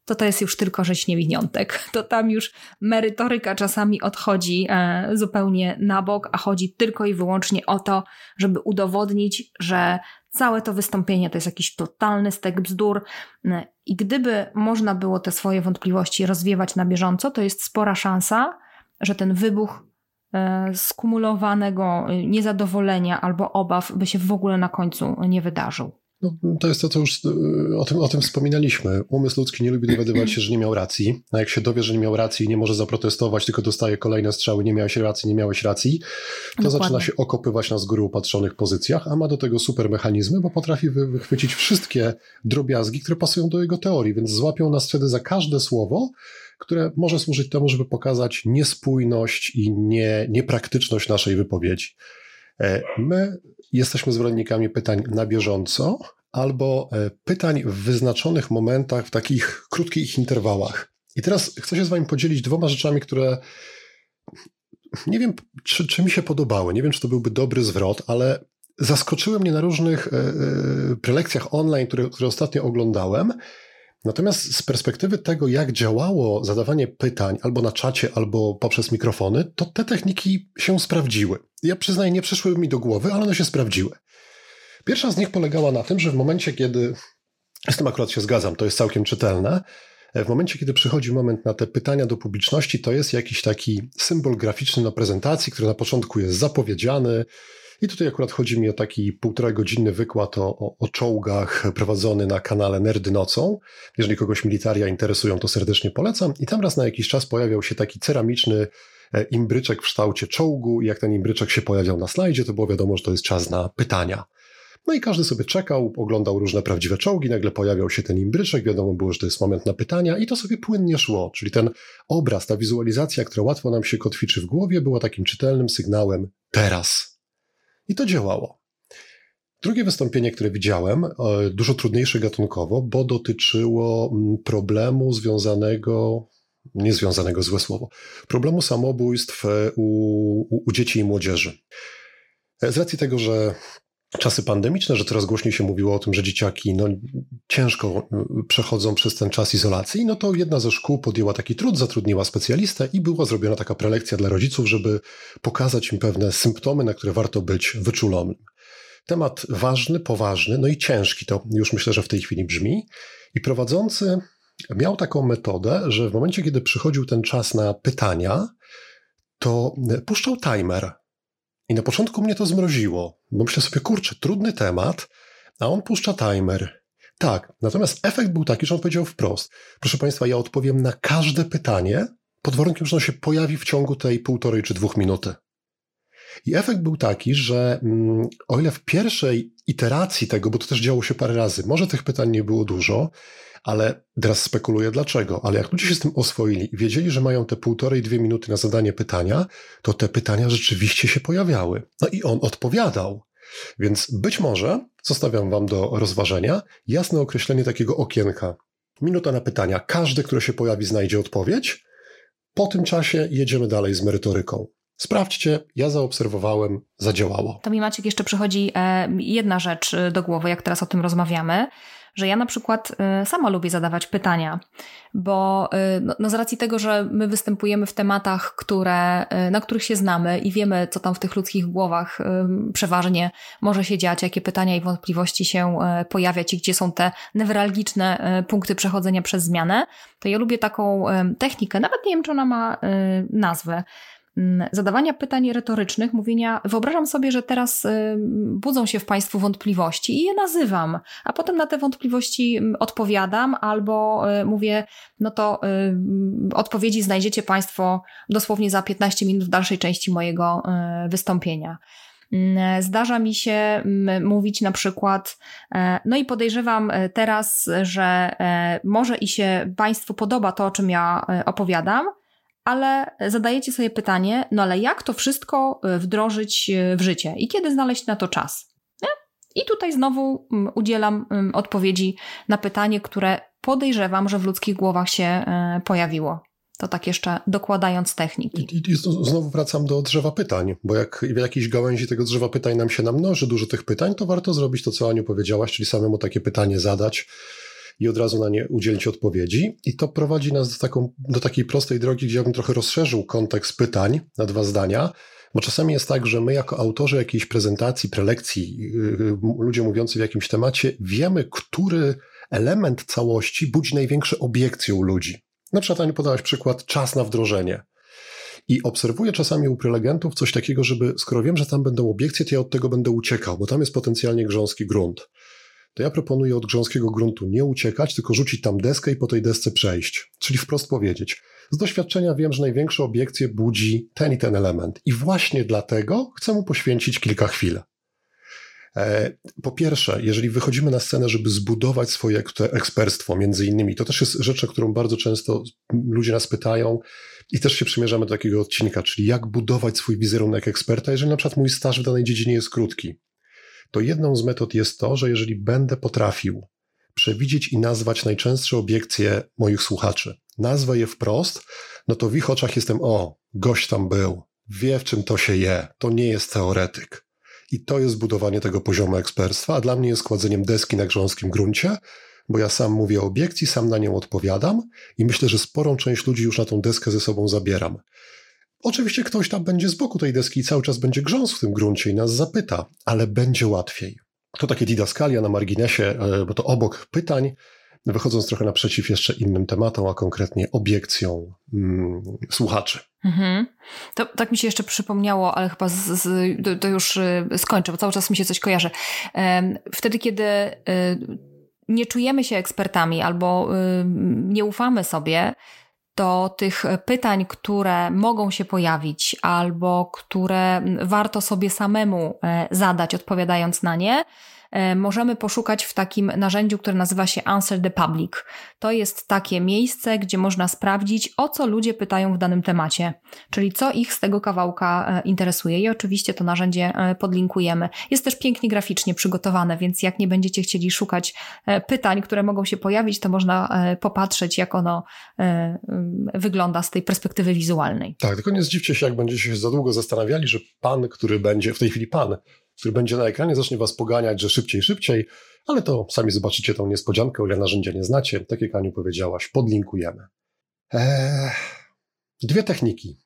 to to jest już tylko rzeź niewiniątek. To tam już merytoryka czasami odchodzi e, zupełnie na bok, a chodzi tylko i wyłącznie o to, żeby udowodnić, że całe to wystąpienie to jest jakiś totalny stek bzdur. E, I gdyby można było te swoje wątpliwości rozwiewać na bieżąco, to jest spora szansa, że ten wybuch e, skumulowanego niezadowolenia albo obaw by się w ogóle na końcu nie wydarzył. No, to jest to, co już y, o tym, o tym wspominaliśmy. Umysł ludzki nie lubi dowiadywać się, że nie miał racji, a jak się dowie, że nie miał racji i nie może zaprotestować, tylko dostaje kolejne strzały, nie miałeś racji, nie miałeś racji, to Dokładnie. zaczyna się okopywać na z góry upatrzonych pozycjach, a ma do tego super mechanizmy, bo potrafi wychwycić wszystkie drobiazgi, które pasują do jego teorii, więc złapią nas wtedy za każde słowo, które może służyć temu, żeby pokazać niespójność i nie, niepraktyczność naszej wypowiedzi. E, my jesteśmy zwolennikami pytań na bieżąco albo e, pytań w wyznaczonych momentach, w takich krótkich interwałach. I teraz chcę się z Wami podzielić dwoma rzeczami, które nie wiem, czy, czy mi się podobały. Nie wiem, czy to byłby dobry zwrot, ale zaskoczyły mnie na różnych e, prelekcjach online, które, które ostatnio oglądałem. Natomiast z perspektywy tego, jak działało zadawanie pytań albo na czacie, albo poprzez mikrofony, to te techniki się sprawdziły. Ja przyznaję, nie przyszły mi do głowy, ale one się sprawdziły. Pierwsza z nich polegała na tym, że w momencie, kiedy. Z tym akurat się zgadzam, to jest całkiem czytelne. W momencie, kiedy przychodzi moment na te pytania do publiczności, to jest jakiś taki symbol graficzny na prezentacji, który na początku jest zapowiedziany, i tutaj akurat chodzi mi o taki półtora godzinny wykład o, o, o czołgach prowadzony na kanale Nerdy Nocą. Jeżeli kogoś militaria interesują, to serdecznie polecam. I tam raz na jakiś czas pojawiał się taki ceramiczny e, imbryczek w kształcie czołgu. I jak ten imbryczek się pojawiał na slajdzie, to było wiadomo, że to jest czas na pytania. No i każdy sobie czekał, oglądał różne prawdziwe czołgi, nagle pojawiał się ten imbryczek, wiadomo było, że to jest moment na pytania i to sobie płynnie szło. Czyli ten obraz, ta wizualizacja, która łatwo nam się kotwiczy w głowie, była takim czytelnym sygnałem teraz. I to działało. Drugie wystąpienie, które widziałem, e, dużo trudniejsze gatunkowo, bo dotyczyło mm, problemu związanego, nie związanego złe słowo, problemu samobójstw e, u, u, u dzieci i młodzieży. E, z racji tego, że czasy pandemiczne, że coraz głośniej się mówiło o tym, że dzieciaki no, ciężko przechodzą przez ten czas izolacji, no to jedna ze szkół podjęła taki trud, zatrudniła specjalistę i była zrobiona taka prelekcja dla rodziców, żeby pokazać im pewne symptomy, na które warto być wyczulonym. Temat ważny, poważny, no i ciężki, to już myślę, że w tej chwili brzmi. I prowadzący miał taką metodę, że w momencie, kiedy przychodził ten czas na pytania, to puszczał timer i na początku mnie to zmroziło, bo myślę sobie, kurczę, trudny temat, a on puszcza timer. Tak, natomiast efekt był taki, że on powiedział wprost: Proszę Państwa, ja odpowiem na każde pytanie, pod warunkiem, że ono się pojawi w ciągu tej półtorej czy dwóch minuty. I efekt był taki, że mm, o ile w pierwszej iteracji tego, bo to też działo się parę razy, może tych pytań nie było dużo, ale teraz spekuluję dlaczego. Ale jak ludzie się z tym oswoili i wiedzieli, że mają te półtorej, dwie minuty na zadanie pytania, to te pytania rzeczywiście się pojawiały. No i on odpowiadał. Więc być może, zostawiam Wam do rozważenia, jasne określenie takiego okienka. Minuta na pytania. Każdy, który się pojawi, znajdzie odpowiedź. Po tym czasie jedziemy dalej z merytoryką. Sprawdźcie, ja zaobserwowałem, zadziałało. To mi Maciek jeszcze przychodzi e, jedna rzecz e, do głowy, jak teraz o tym rozmawiamy że ja na przykład y, sama lubię zadawać pytania, bo y, no, no z racji tego, że my występujemy w tematach, które, y, na których się znamy i wiemy, co tam w tych ludzkich głowach przeważnie może się dziać, jakie pytania i wątpliwości się pojawiać i gdzie są te newralgiczne punkty przechodzenia przez zmianę, to ja lubię taką technikę, nawet nie wiem, czy ona ma nazwę, zadawania pytań retorycznych, mówienia, wyobrażam sobie, że teraz y, budzą się w Państwu wątpliwości i je nazywam, a potem na te wątpliwości mm, odpowiadam albo y, mówię, no to y, odpowiedzi znajdziecie Państwo dosłownie za 15 minut w dalszej części mojego wystąpienia. Mm, zdarza mi się mówić na przykład, e, no i podejrzewam e, teraz, że e, może i się Państwu podoba to, o czym ja opowiadam, ale zadajecie sobie pytanie, no ale jak to wszystko y, wdrożyć y, w życie i kiedy znaleźć na to czas? Nie? I tutaj znowu mm, udzielam mm, odpowiedzi na pytanie, które podejrzewam, że w ludzkich głowach się y, pojawiło. To tak jeszcze dokładając techniki. I, I, znowu wracam do drzewa pytań, bo jak w jakiejś gałęzi tego drzewa pytań nam się namnoży dużo tych pytań, to warto zrobić to, co Aniu powiedziałaś, czyli samemu takie pytanie zadać i od razu na nie udzielić odpowiedzi. I to prowadzi nas do, taką, do takiej prostej drogi, gdzie ja bym trochę rozszerzył kontekst pytań na dwa zdania. Bo czasami jest tak, że my jako autorzy jakiejś prezentacji, prelekcji, yy, ludzie mówiący w jakimś temacie, wiemy, który element całości budzi największe obiekcje u ludzi. Na przykład Aniu podałaś przykład czas na wdrożenie. I obserwuję czasami u prelegentów coś takiego, żeby skoro wiem, że tam będą obiekcje, to ja od tego będę uciekał, bo tam jest potencjalnie grząski grunt to ja proponuję od grząskiego gruntu nie uciekać, tylko rzucić tam deskę i po tej desce przejść. Czyli wprost powiedzieć. Z doświadczenia wiem, że największe obiekcje budzi ten i ten element. I właśnie dlatego chcę mu poświęcić kilka chwil. E, po pierwsze, jeżeli wychodzimy na scenę, żeby zbudować swoje ekspertstwo, między innymi, to też jest rzecz, o którą bardzo często ludzie nas pytają i też się przymierzamy do takiego odcinka, czyli jak budować swój wizerunek eksperta, jeżeli na przykład mój staż w danej dziedzinie jest krótki to jedną z metod jest to, że jeżeli będę potrafił przewidzieć i nazwać najczęstsze obiekcje moich słuchaczy, nazwę je wprost, no to w ich oczach jestem, o, gość tam był, wie w czym to się je, to nie jest teoretyk. I to jest budowanie tego poziomu ekspertstwa, a dla mnie jest kładzeniem deski na grząskim gruncie, bo ja sam mówię o obiekcji, sam na nią odpowiadam i myślę, że sporą część ludzi już na tą deskę ze sobą zabieram. Oczywiście ktoś tam będzie z boku tej deski i cały czas będzie grząsł w tym gruncie i nas zapyta, ale będzie łatwiej. To takie didaskalia na marginesie, e, bo to obok pytań, wychodząc trochę naprzeciw jeszcze innym tematom, a konkretnie obiekcją mm, słuchaczy. Mhm. To tak mi się jeszcze przypomniało, ale chyba z, z, to, to, już y, skończę, bo cały czas mi się coś kojarzy. Wtedy, kiedy y, nie czujemy się ekspertami albo y, nie ufamy sobie, to tych pytań, które mogą się pojawić albo które warto sobie samemu e, zadać, odpowiadając na nie, możemy poszukać w takim narzędziu, które nazywa się Answer the Public. To jest takie miejsce, gdzie można sprawdzić, o co ludzie pytają w danym temacie, czyli co ich z tego kawałka e, interesuje. I oczywiście to narzędzie e, podlinkujemy. Jest też pięknie graficznie przygotowane, więc jak nie będziecie chcieli szukać pytań, które mogą się pojawić, to można popatrzeć, jak ono wygląda z tej perspektywy wizualnej. Tak, tylko nie zdziwcie się, jak będziecie się za długo zastanawiali, że pan, który będzie, w tej chwili pan, który będzie na ekranie, zacznie was poganiać, że szybciej, szybciej, ale to sami zobaczycie tą niespodziankę, o ile narzędzia nie znacie. Tak jak Aniu powiedziałaś, podlinkujemy. Eee, dwie techniki,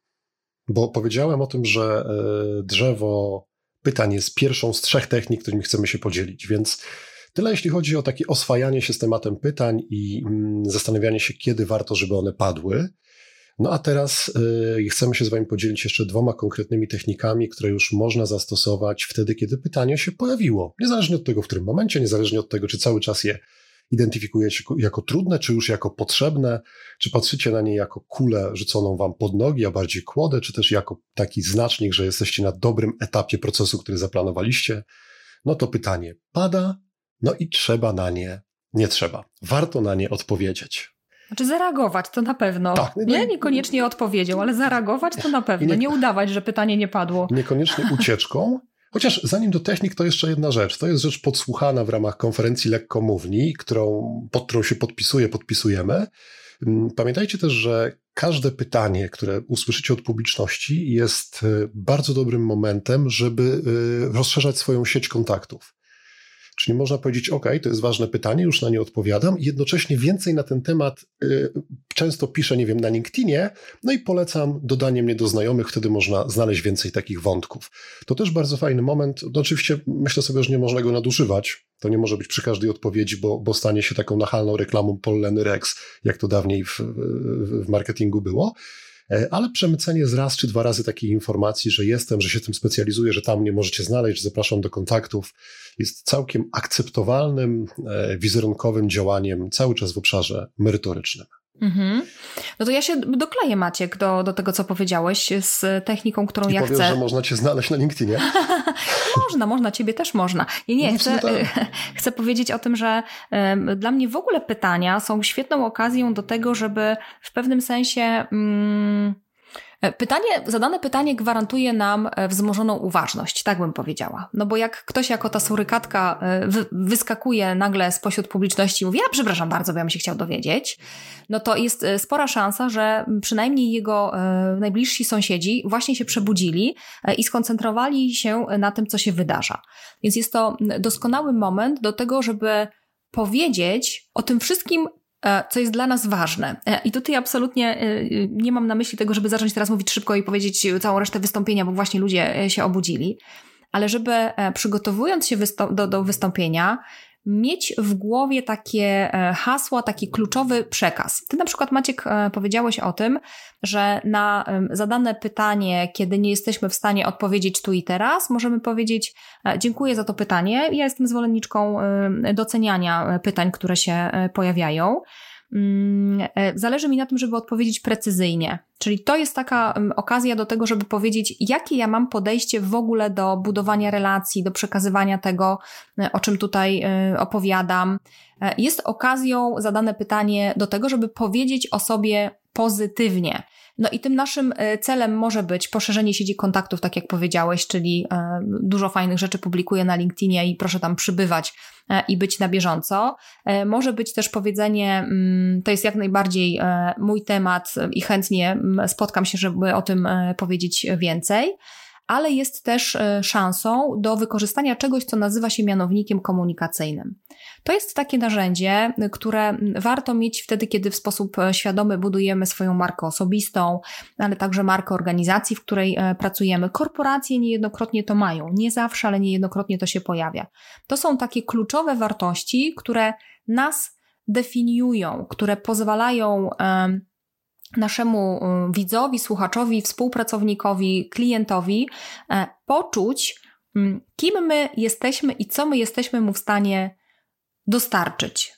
bo powiedziałem o tym, że e, drzewo pytań jest pierwszą z trzech technik, którymi chcemy się podzielić, więc tyle jeśli chodzi o takie oswajanie się z tematem pytań i mm, zastanawianie się, kiedy warto, żeby one padły. No a teraz y, chcemy się z Wami podzielić jeszcze dwoma konkretnymi technikami, które już można zastosować wtedy, kiedy pytanie się pojawiło. Niezależnie od tego, w którym momencie, niezależnie od tego, czy cały czas je identyfikujecie jako trudne, czy już jako potrzebne, czy patrzycie na nie jako kulę rzuconą Wam pod nogi, a bardziej kłodę, czy też jako taki znacznik, że jesteście na dobrym etapie procesu, który zaplanowaliście. No to pytanie pada, no i trzeba na nie, nie trzeba. Warto na nie odpowiedzieć. Znaczy zareagować to na pewno. Tak, nie, niekoniecznie odpowiedział, ale zareagować to na pewno. Nie, nie udawać, że pytanie nie padło. Niekoniecznie ucieczką. Chociaż zanim do technik, to jeszcze jedna rzecz. To jest rzecz podsłuchana w ramach konferencji lekkomówni, którą, pod którą się podpisuje, podpisujemy. Mm, pamiętajcie też, że każde pytanie, które usłyszycie od publiczności, jest y, bardzo dobrym momentem, żeby y, rozszerzać swoją sieć kontaktów. Czyli można powiedzieć, OK, to jest ważne pytanie, już na nie odpowiadam i jednocześnie więcej na ten temat y, często piszę, nie wiem, na LinkedInie, no i polecam dodanie mnie do znajomych, wtedy można znaleźć więcej takich wątków. To też bardzo fajny moment. No oczywiście myślę sobie, że nie można go nadużywać. To nie może być przy każdej odpowiedzi, bo, bo stanie się taką nachalną reklamą Polleny Rex, jak to dawniej w, w, w marketingu było. E, ale przemycenie z raz czy dwa razy takiej informacji, że jestem, że się tym specjalizuję, że tam mnie możecie znaleźć, że zapraszam do kontaktów, jest całkiem akceptowalnym, e, wizerunkowym działaniem cały czas w obszarze merytorycznym. Mhm. No to ja się dokleję, Maciek, do, do tego, co powiedziałeś, z techniką, którą I ja powiesz, chcę. że można cię znaleźć na LinkedInie. można, można, ciebie też można. Nie, nie, no, chcę, tak. chcę powiedzieć o tym, że um, dla mnie w ogóle pytania są świetną okazją do tego, żeby w pewnym sensie. Um, pytanie, zadane pytanie gwarantuje nam e, wzmożoną uważność, tak bym powiedziała. No bo jak ktoś jako ta surykatka e, wyskakuje nagle spośród publiczności i mówi, ja przepraszam bardzo, bo ja bym się chciał dowiedzieć, no to jest spora szansa, że przynajmniej jego najbliżsi sąsiedzi właśnie się przebudzili i skoncentrowali się na tym, co się wydarza. Więc jest to doskonały moment do tego, żeby powiedzieć o tym wszystkim, E, co jest dla nas ważne. E, I tutaj absolutnie e, nie mam na myśli tego, żeby zacząć teraz mówić szybko i powiedzieć całą resztę wystąpienia, bo właśnie ludzie się obudzili, ale żeby przygotowując się do, do wystąpienia, mieć w głowie takie hasła, taki kluczowy przekaz. Ty na przykład, Maciek, powiedziałeś o tym, że na zadane pytanie, kiedy nie jesteśmy w stanie odpowiedzieć tu i teraz, możemy powiedzieć: Dziękuję za to pytanie. Ja jestem zwolenniczką doceniania pytań, które się pojawiają. Mm, e, zależy mi na tym, żeby odpowiedzieć precyzyjnie. Czyli to jest taka okazja do tego, żeby powiedzieć, jakie ja mam podejście w ogóle do budowania relacji, do przekazywania tego, e, o czym tutaj e, opowiadam. Jest okazją zadane pytanie do tego, żeby powiedzieć o sobie pozytywnie. No i tym naszym e, celem może być poszerzenie sieci kontaktów, tak jak powiedziałeś, czyli e, dużo fajnych rzeczy publikuję na LinkedInie i proszę tam przybywać e, i być na bieżąco. Może być też powiedzenie, mm, to jest jak najbardziej mój temat i chętnie mm, spotkam się, żeby o tym powiedzieć więcej ale jest też e, szansą do wykorzystania czegoś, co nazywa się mianownikiem komunikacyjnym. To jest takie narzędzie, które warto mieć wtedy, kiedy w sposób e, świadomy budujemy swoją markę osobistą, ale także markę organizacji, w której e, pracujemy. Korporacje niejednokrotnie to mają, nie zawsze, ale niejednokrotnie to się pojawia. To są takie kluczowe wartości, które nas definiują, które pozwalają naszemu y, widzowi, słuchaczowi, współpracownikowi, klientowi e, poczuć, mm, kim my jesteśmy i co my jesteśmy mu w stanie dostarczyć.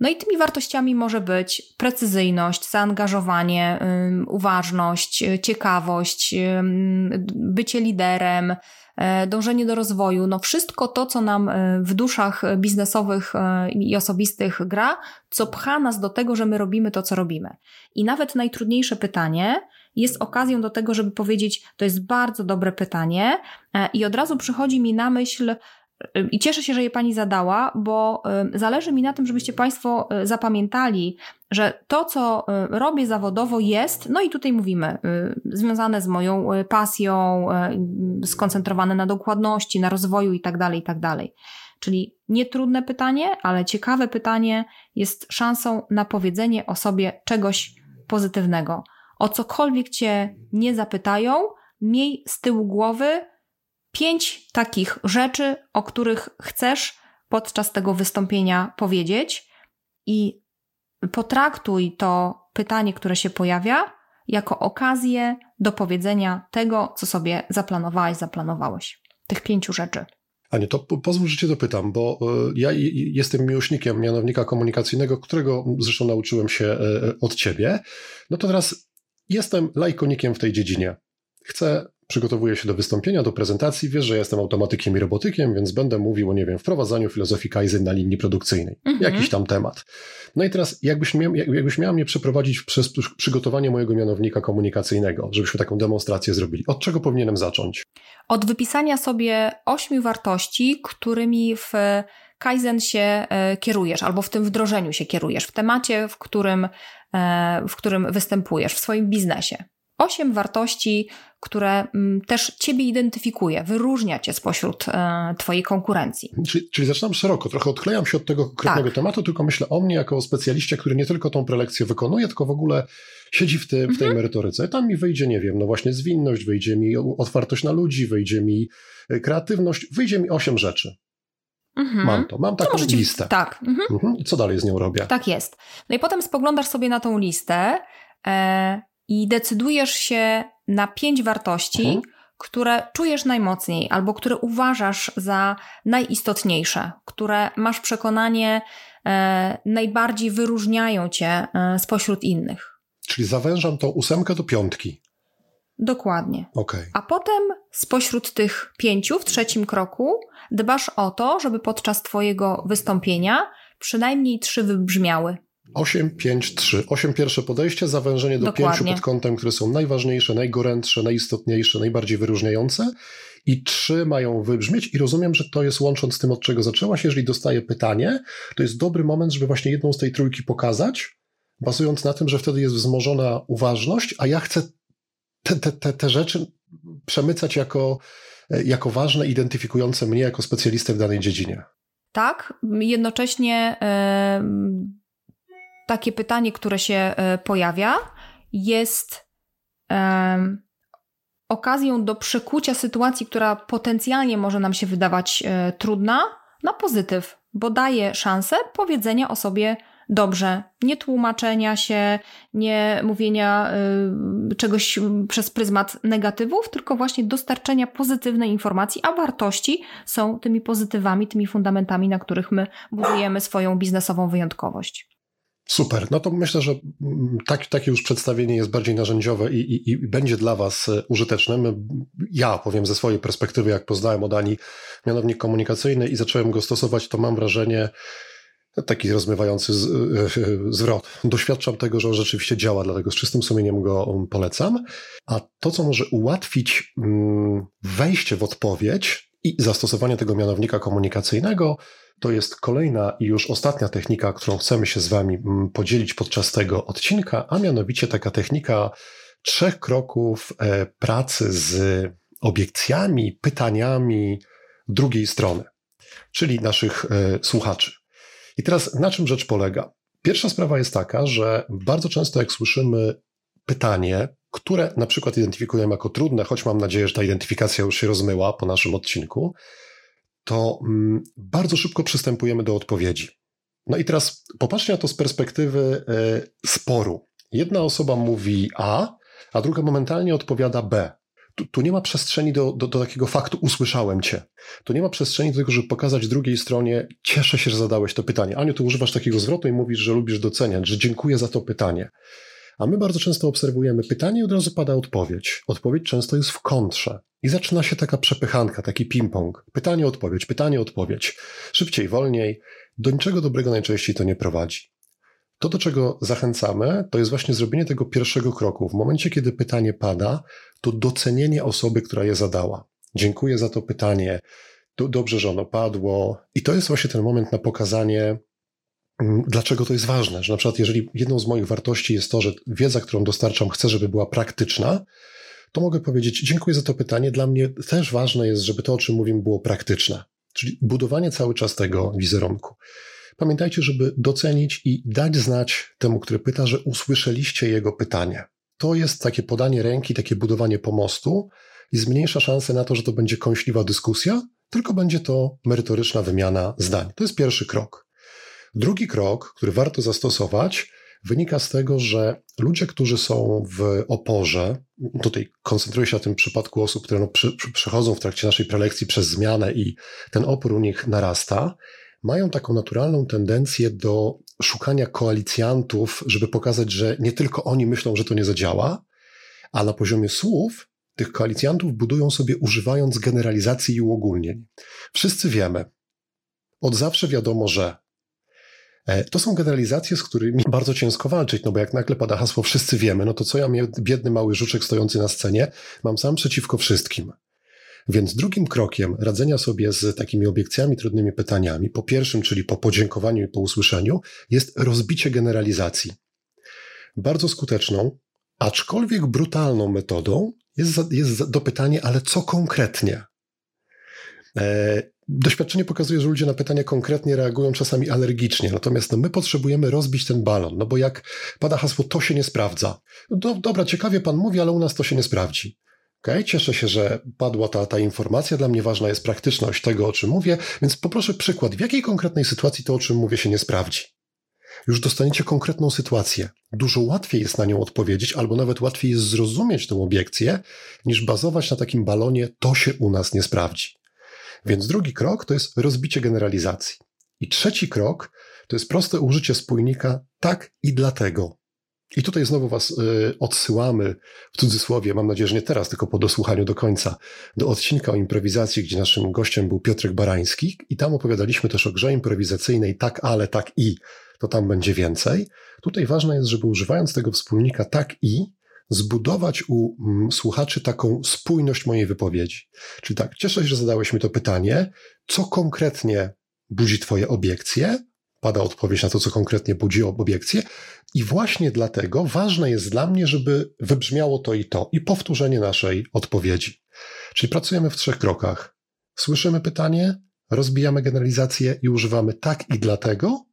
No i tymi wartościami może być precyzyjność, zaangażowanie, uważność, ciekawość, bycie liderem, dążenie do rozwoju, no wszystko to, co nam e, w duszach biznesowych e, i osobistych gra, co pcha nas do tego, że my robimy to, co robimy. I nawet najtrudniejsze pytanie jest okazją do tego, żeby powiedzieć, to jest bardzo dobre pytanie i od razu przychodzi mi na myśl, i cieszę się, że je Pani zadała, bo zależy mi na tym, żebyście Państwo zapamiętali, że to, co robię zawodowo, jest, no i tutaj mówimy, związane z moją pasją, skoncentrowane na dokładności, na rozwoju itd., tak itd. Tak Czyli nietrudne pytanie, ale ciekawe pytanie jest szansą na powiedzenie o sobie czegoś pozytywnego. O cokolwiek Cię nie zapytają, miej z tyłu głowy, pięć takich rzeczy, o których chcesz podczas tego wystąpienia powiedzieć i potraktuj to pytanie, które się pojawia, jako okazję do powiedzenia tego, co sobie zaplanowałeś, zaplanowałeś. Tych pięciu rzeczy. Aniu, to pozwól, że Cię dopytam, bo e, ja jestem miłośnikiem mianownika komunikacyjnego, którego zresztą nauczyłem się e, od Ciebie. No to teraz jestem lajkonikiem w tej dziedzinie. Chcę przygotowuję się do wystąpienia, do prezentacji, wiesz, że jestem automatykiem i robotykiem, więc będę mówił o, nie wiem, wprowadzaniu filozofii Kaizen na linii produkcyjnej. Mhm. Jakiś tam temat. No i teraz, jakbyś, miał, jakbyś miała mnie przeprowadzić przez przygotowanie mojego mianownika komunikacyjnego, żebyśmy taką demonstrację zrobili, od czego powinienem zacząć? Od wypisania sobie ośmiu wartości, którymi w Kaizen się e, kierujesz, albo w tym wdrożeniu się kierujesz, w temacie, w którym, e, w którym występujesz, w swoim biznesie osiem wartości, które mm, też Ciebie identyfikuje, wyróżnia Cię spośród e, Twojej konkurencji. Czyli, czyli zaczynam szeroko, trochę odklejam się od tego konkretnego tak. tematu, tylko myślę o mnie jako o specjaliście, który nie tylko tą prelekcję wykonuje, tylko w ogóle siedzi w, ty, w tej mhm. merytoryce. Tam mi wyjdzie, nie wiem, no właśnie zwinność, wyjdzie mi otwartość na ludzi, wyjdzie mi e, kreatywność, wyjdzie mi osiem rzeczy. Mhm. Mam to, mam taką ci... listę. Tak. Mhm. Mhm. Co dalej z nią robię? Tak jest. No i potem spoglądasz sobie na tą listę, e, i decydujesz się na pięć wartości, mhm. które czujesz najmocniej albo które uważasz za najistotniejsze, które masz przekonanie e, najbardziej wyróżniają cię e, spośród innych. Czyli zawężam tą ósemkę do piątki. Dokładnie. Okay. A potem spośród tych pięciu w trzecim kroku dbasz o to, żeby podczas Twojego wystąpienia przynajmniej trzy wybrzmiały. 8, 5, 3. 8 pierwsze podejście, zawężenie do Dokładnie. 5 pod kątem, które są najważniejsze, najgorętsze, najistotniejsze, najbardziej wyróżniające. I trzy mają wybrzmieć, i rozumiem, że to jest łącząc z tym, od czego zaczęłaś. Jeżeli dostaję pytanie, to jest dobry moment, żeby właśnie jedną z tej trójki pokazać, bazując na tym, że wtedy jest wzmożona uważność, a ja chcę te, te, te, te rzeczy przemycać jako, jako ważne, identyfikujące mnie jako specjalistę w danej dziedzinie. Tak, jednocześnie. Yy takie pytanie, które się e, pojawia, jest um, okazją do przekucia sytuacji, która potencjalnie może nam się wydawać e, trudna, na pozytyw, bo daje szansę powiedzenia o sobie dobrze, nie tłumaczenia się, nie mówienia y, czegoś przez pryzmat negatywów, tylko właśnie dostarczenia pozytywnej informacji, a wartości są tymi pozytywami, tymi fundamentami, na których my budujemy swoją biznesową wyjątkowość. Super, no to myślę, że mm, tak, takie już przedstawienie jest bardziej narzędziowe i, i, i, będzie dla Was e, użyteczne. My, ja powiem ze swojej perspektywy, jak poznałem od Ani mianownik komunikacyjny i zacząłem go stosować, to mam wrażenie, taki rozmywający z, e, zwrot. Doświadczam tego, że on rzeczywiście działa, dlatego z czystym sumieniem go um, polecam. A to, co może ułatwić mm, wejście w odpowiedź i zastosowanie tego mianownika komunikacyjnego, to jest kolejna i już ostatnia technika, którą chcemy się z Wami mm, podzielić podczas tego odcinka, a mianowicie taka technika trzech kroków e, pracy z obiekcjami, pytaniami drugiej strony, czyli naszych y, słuchaczy. I teraz na czym rzecz polega? Pierwsza sprawa jest taka, że bardzo często jak słyszymy pytanie, które na przykład identyfikujemy jako trudne, choć mam nadzieję, że ta identyfikacja już się rozmyła po naszym odcinku, to mm, bardzo szybko przystępujemy do odpowiedzi. No i teraz popatrzcie na to z perspektywy y, sporu. Jedna osoba mówi A, a druga momentalnie odpowiada B. Tu, tu, nie ma przestrzeni do, do, do, takiego faktu, usłyszałem cię. Tu nie ma przestrzeni do tego, żeby pokazać drugiej stronie, cieszę się, że zadałeś to pytanie. Aniu, ty używasz takiego zwrotu i mówisz, że lubisz doceniać, że dziękuję za to pytanie. A my bardzo często obserwujemy pytanie i od razu pada odpowiedź. Odpowiedź często jest w kontrze. I zaczyna się taka przepychanka, taki ping-pong. Pytanie, odpowiedź, pytanie, odpowiedź. Szybciej, wolniej. Do niczego dobrego najczęściej to nie prowadzi. To, do czego zachęcamy, to jest właśnie zrobienie tego pierwszego kroku. W momencie, kiedy pytanie pada, to docenienie osoby, która je zadała. Dziękuję za to pytanie. Dobrze, że ono padło. I to jest właśnie ten moment na pokazanie, dlaczego to jest ważne. Że na przykład, jeżeli jedną z moich wartości jest to, że wiedza, którą dostarczam, chcę, żeby była praktyczna, to mogę powiedzieć: Dziękuję za to pytanie. Dla mnie też ważne jest, żeby to, o czym mówimy, było praktyczne. Czyli budowanie cały czas tego wizerunku. Pamiętajcie, żeby docenić i dać znać temu, który pyta, że usłyszeliście jego pytanie. To jest takie podanie ręki, takie budowanie pomostu i zmniejsza szanse na to, że to będzie kąśliwa dyskusja, tylko będzie to merytoryczna wymiana zdań. To jest pierwszy krok. Drugi krok, który warto zastosować, wynika z tego, że ludzie, którzy są w oporze, tutaj koncentruję się na tym przypadku osób, które no przechodzą w trakcie naszej prelekcji przez zmianę i ten opór u nich narasta, mają taką naturalną tendencję do szukania koalicjantów, żeby pokazać, że nie tylko oni myślą, że to nie zadziała, a na poziomie słów tych koalicjantów budują sobie używając generalizacji i uogólnień. Wszyscy wiemy, od zawsze wiadomo, że to są generalizacje, z którymi bardzo ciężko walczyć, no bo jak nagle pada hasło wszyscy wiemy, no to co ja, biedny mały żuczek stojący na scenie, mam sam przeciwko wszystkim. Więc drugim krokiem radzenia sobie z takimi obiekcjami, trudnymi pytaniami, po pierwszym, czyli po podziękowaniu i po usłyszeniu, jest rozbicie generalizacji. Bardzo skuteczną, aczkolwiek brutalną metodą jest, jest dopytanie, ale co konkretnie? Doświadczenie pokazuje, że ludzie na pytania konkretnie reagują czasami alergicznie, natomiast no, my potrzebujemy rozbić ten balon, no bo jak pada hasło, to się nie sprawdza. Do, dobra, ciekawie pan mówi, ale u nas to się nie sprawdzi. Okay? Cieszę się, że padła ta, ta informacja. Dla mnie ważna jest praktyczność tego, o czym mówię, więc poproszę przykład, w jakiej konkretnej sytuacji to, o czym mówię, się nie sprawdzi. Już dostaniecie konkretną sytuację. Dużo łatwiej jest na nią odpowiedzieć, albo nawet łatwiej jest zrozumieć tę obiekcję, niż bazować na takim balonie, to się u nas nie sprawdzi. Więc drugi krok to jest rozbicie generalizacji. I trzeci krok to jest proste użycie spójnika tak i dlatego. I tutaj znowu Was y, odsyłamy, w cudzysłowie, mam nadzieję, że nie teraz, tylko po dosłuchaniu do końca, do odcinka o improwizacji, gdzie naszym gościem był Piotrek Barański i tam opowiadaliśmy też o grze improwizacyjnej tak, ale, tak i, to tam będzie więcej. Tutaj ważne jest, żeby używając tego wspólnika tak i, zbudować u mm, słuchaczy taką spójność mojej wypowiedzi. Czyli tak, cieszę się, że zadałeś mi to pytanie, co konkretnie budzi Twoje obiekcje, pada odpowiedź na to, co konkretnie budzi obiekcję. I właśnie dlatego ważne jest dla mnie, żeby wybrzmiało to i to, i powtórzenie naszej odpowiedzi. Czyli pracujemy w trzech krokach. Słyszymy pytanie, rozbijamy generalizację i używamy tak i dlatego,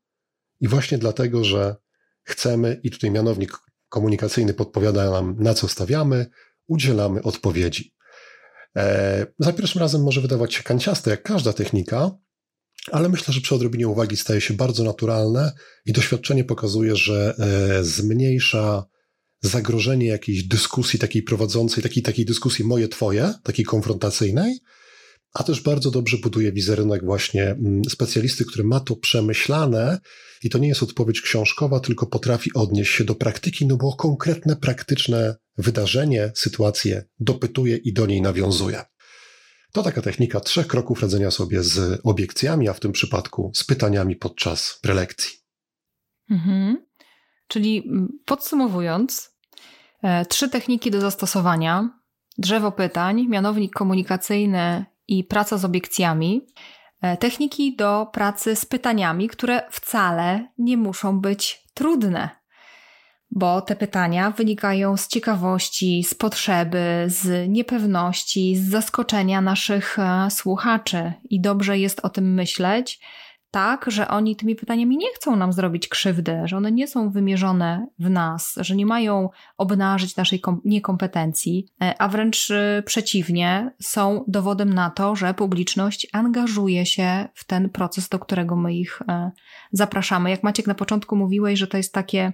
i właśnie dlatego, że chcemy, i tutaj mianownik komunikacyjny podpowiada nam, na co stawiamy, udzielamy odpowiedzi. E, za pierwszym razem może wydawać się kanciaste, jak każda technika, ale myślę, że przy odrobinie uwagi staje się bardzo naturalne i doświadczenie pokazuje, że e, zmniejsza zagrożenie jakiejś dyskusji takiej prowadzącej, takiej, takiej dyskusji moje, twoje, takiej konfrontacyjnej, a też bardzo dobrze buduje wizerunek właśnie mm, specjalisty, który ma to przemyślane i to nie jest odpowiedź książkowa, tylko potrafi odnieść się do praktyki, no bo konkretne, praktyczne wydarzenie, sytuację dopytuje i do niej nawiązuje. To taka technika trzech kroków radzenia sobie z obiekcjami, a w tym przypadku z pytaniami podczas prelekcji. Mhm. Czyli mm, podsumowując, e, trzy techniki do zastosowania: drzewo pytań, mianownik komunikacyjny i praca z obiekcjami. E, techniki do pracy z pytaniami, które wcale nie muszą być trudne. bo te pytania wynikają z ciekawości, z potrzeby, z niepewności, z zaskoczenia naszych e, słuchaczy i dobrze jest o tym myśleć tak, że oni tymi pytaniami nie chcą nam zrobić krzywdy, że one nie są wymierzone w nas, że nie mają obnażyć naszej niekompetencji, e, a wręcz e, przeciwnie, są dowodem na to, że publiczność angażuje się w ten proces, do którego my ich e, zapraszamy. Jak Maciek na początku mówiłeś, że to jest takie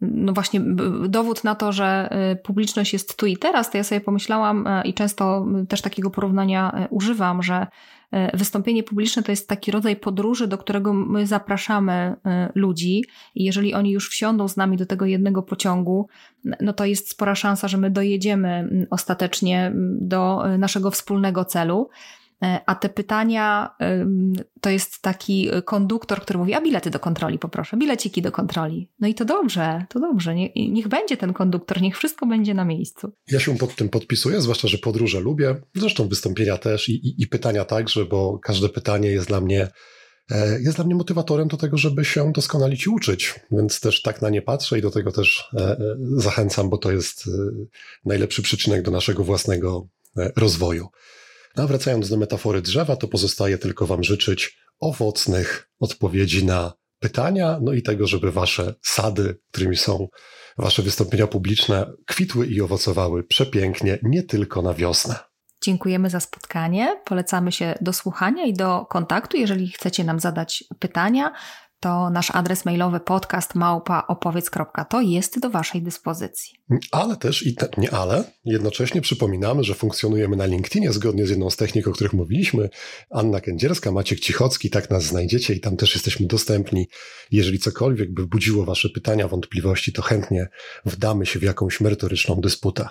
no właśnie dowód na to, że publiczność jest tu i teraz, to ja sobie pomyślałam i często też takiego porównania używam, że wystąpienie publiczne to jest taki rodzaj podróży, do którego my zapraszamy e, ludzi i jeżeli oni już wsiądą z nami do tego jednego pociągu, no to jest spora szansa, że my dojedziemy ostatecznie do e, naszego wspólnego celu. E, a te pytania to jest taki konduktor, który mówi: A bilety do kontroli, poproszę, bileciki do kontroli. No i to dobrze, to dobrze. niech będzie ten konduktor, niech wszystko będzie na miejscu. Ja się pod tym podpisuję, zwłaszcza, że podróże lubię. Zresztą wystąpienia też i, i, i pytania także, bo każde pytanie jest dla mnie e, jest dla mnie motywatorem do tego, żeby się doskonalić i uczyć, więc też tak na nie patrzę i do tego też e, zachęcam, bo to jest najlepszy przyczynek do naszego własnego rozwoju. A wracając do metafory drzewa, to pozostaje tylko Wam życzyć owocnych odpowiedzi na pytania, no i tego, żeby Wasze sady, którymi są Wasze wystąpienia publiczne, kwitły i owocowały przepięknie, nie tylko na wiosnę. Dziękujemy za spotkanie. Polecamy się do słuchania i do kontaktu. Jeżeli chcecie nam zadać pytania, to nasz adres mailowy podcast małpaopowiedz.to jest do Waszej dyspozycji. Ale też, i te, nie ale, jednocześnie przypominamy, że funkcjonujemy na LinkedInie zgodnie z jedną z technik, o których mówiliśmy. Anna Kędzierska, Maciek Cichocki, tak nas znajdziecie i tam też jesteśmy dostępni. Jeżeli cokolwiek by budziło Wasze pytania, wątpliwości, to chętnie wdamy się w jakąś merytoryczną dysputę.